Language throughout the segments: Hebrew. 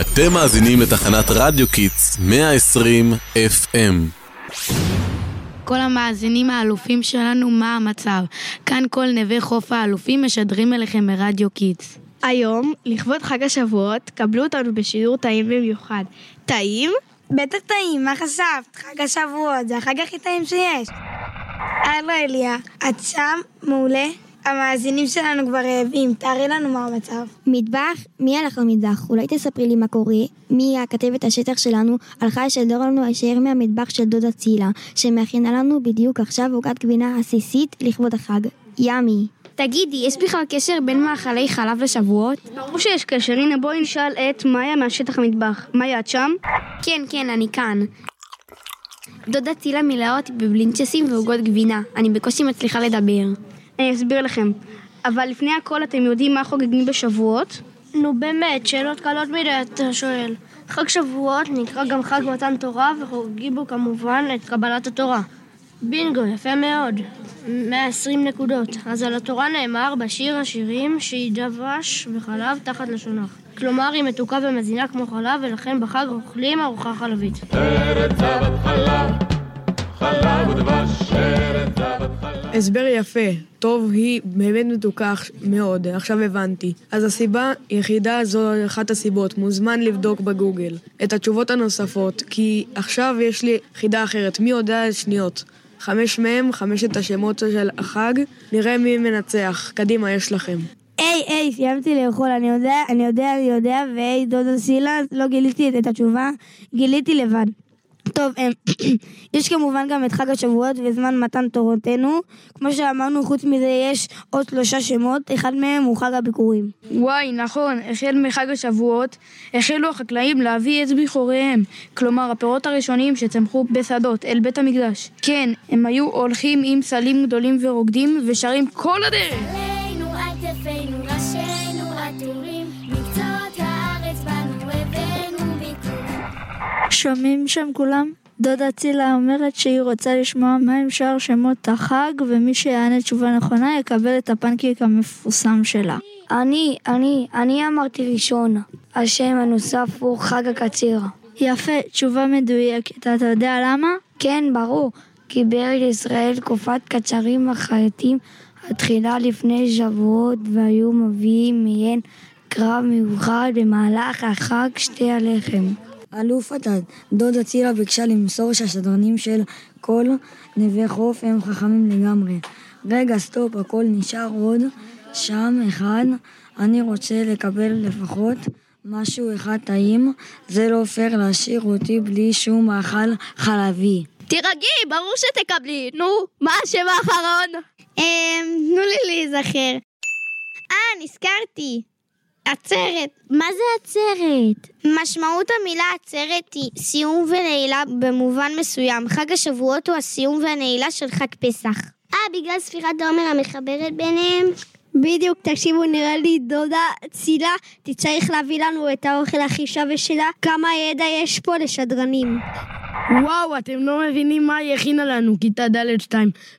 אתם מאזינים לתחנת רדיו Kids 120 FM. כל המאזינים האלופים שלנו, מה המצב? כאן כל נווה חוף האלופים משדרים אליכם ברדיו Kids. היום, לכבוד חג השבועות, קבלו אותנו בשידור טעים במיוחד. טעים? בטח טעים, מה חשבת? חג השבועות, זה החג הכי טעים שיש. הלו אליה, את שם? מעולה. המאזינים שלנו כבר רעבים, תארי לנו מה המצב. מטבח? מי הלך למטבח? אולי תספרי לי מה קורה? מי הכתבת השטח שלנו הלכה לשדר לנו הישאר מהמטבח של דודה צילה, שמכינה לנו בדיוק עכשיו עוגת גבינה עסיסית לכבוד החג. ימי. תגידי, יש בכלל קשר בין מאכלי חלב לשבועות? ברור שיש קשר, הנה בואי נשאל את מאיה מהשטח המטבח. מאיה, את שם? כן, כן, אני כאן. דודה צילה מילאה אותי בבלינצ'סים ועוגות גבינה. אני בקושי מצליחה לדבר. אני אסביר לכם. אבל לפני הכל אתם יודעים מה חוגגים בשבועות? נו באמת, שאלות קלות מדי אתה שואל. חג שבועות נקרא גם חג מתן תורה וחוגגים בו כמובן את קבלת התורה. בינגו, יפה מאוד. 120 נקודות. אז על התורה נאמר בשיר השירים שהיא דבש וחלב תחת לשונך. כלומר, היא מתוקה ומזינה כמו חלב, ולכן בחג אוכלים ארוחה חלבית. ארץ זבת חלב, חלב הסבר יפה. טוב, היא באמת מתוקה מאוד, עכשיו הבנתי. אז הסיבה היחידה זו אחת הסיבות, מוזמן לבדוק בגוגל את התשובות הנוספות, כי עכשיו יש לי חידה אחרת, מי יודע שניות? חמש מהם, חמשת השמות של החג, נראה מי מנצח. קדימה, יש לכם. היי, היי, סיימתי לאכול, אני יודע, אני יודע, אני יודע, והי, דודה סילה, לא גיליתי את התשובה, גיליתי לבד. טוב, אמ, יש כמובן גם את חג השבועות וזמן מתן תורותינו. כמו שאמרנו, חוץ מזה יש עוד שלושה שמות, אחד מהם הוא חג הביקורים. וואי, נכון, החל מחג השבועות, החלו החקלאים להביא את בכוריהם, כלומר הפירות הראשונים שצמחו בשדות אל בית המקדש. כן, הם היו הולכים עם סלים גדולים ורוקדים ושרים כל הדרך! שומעים שם כולם? דודה צילה אומרת שהיא רוצה לשמוע מהם שאר שמות החג ומי שיענה תשובה נכונה יקבל את הפנקיק המפורסם שלה. אני, אני, אני אמרתי ראשון. השם הנוסף הוא חג הקציר. יפה, תשובה מדויקת. אתה יודע למה? כן, ברור. כי בארץ ישראל תקופת קצרים החייטים התחילה לפני שבועות והיו מביאים מהן קרב מיוחד במהלך החג שתי הלחם. אלוף התד, דודה צילה ביקשה למסור שהשדרנים של כל נווה חוף הם חכמים לגמרי. רגע, סטופ, הכל נשאר עוד שם אחד. אני רוצה לקבל לפחות משהו אחד טעים. זה לא פייר להשאיר אותי בלי שום מאכל חלבי. תירגעי, ברור שתקבלי. נו, מה השם האחרון? אמ, תנו לי להיזכר. אה, נזכרתי. עצרת. מה זה עצרת? משמעות המילה עצרת היא סיום ונעילה במובן מסוים. חג השבועות הוא הסיום והנעילה של חג פסח. אה, בגלל ספירת העומר המחברת ביניהם? בדיוק, תקשיבו, נראה לי דודה צילה תצטרך להביא לנו את האוכל הכי שווה שלה. כמה ידע יש פה לשדרנים. וואו, אתם לא מבינים מה היא הכינה לנו, כיתה ד'2.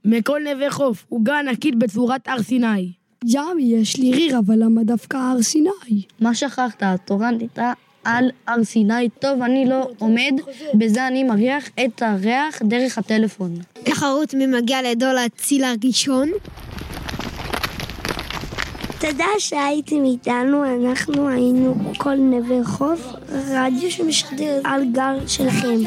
מכל נווה חוף, עוגה ענקית בצורת הר סיני. ימי, יש לי ריר, אבל למה דווקא הר סיני? מה שכחת? התורה נהייתה על הר סיני. טוב, אני לא עומד, בזה אני מריח את הריח דרך הטלפון. תחרות מי מגיע לדול הציל הראשון? תודה שהייתם איתנו, אנחנו היינו כל נווה חוף, רדיו שמשדר על גל שלכם.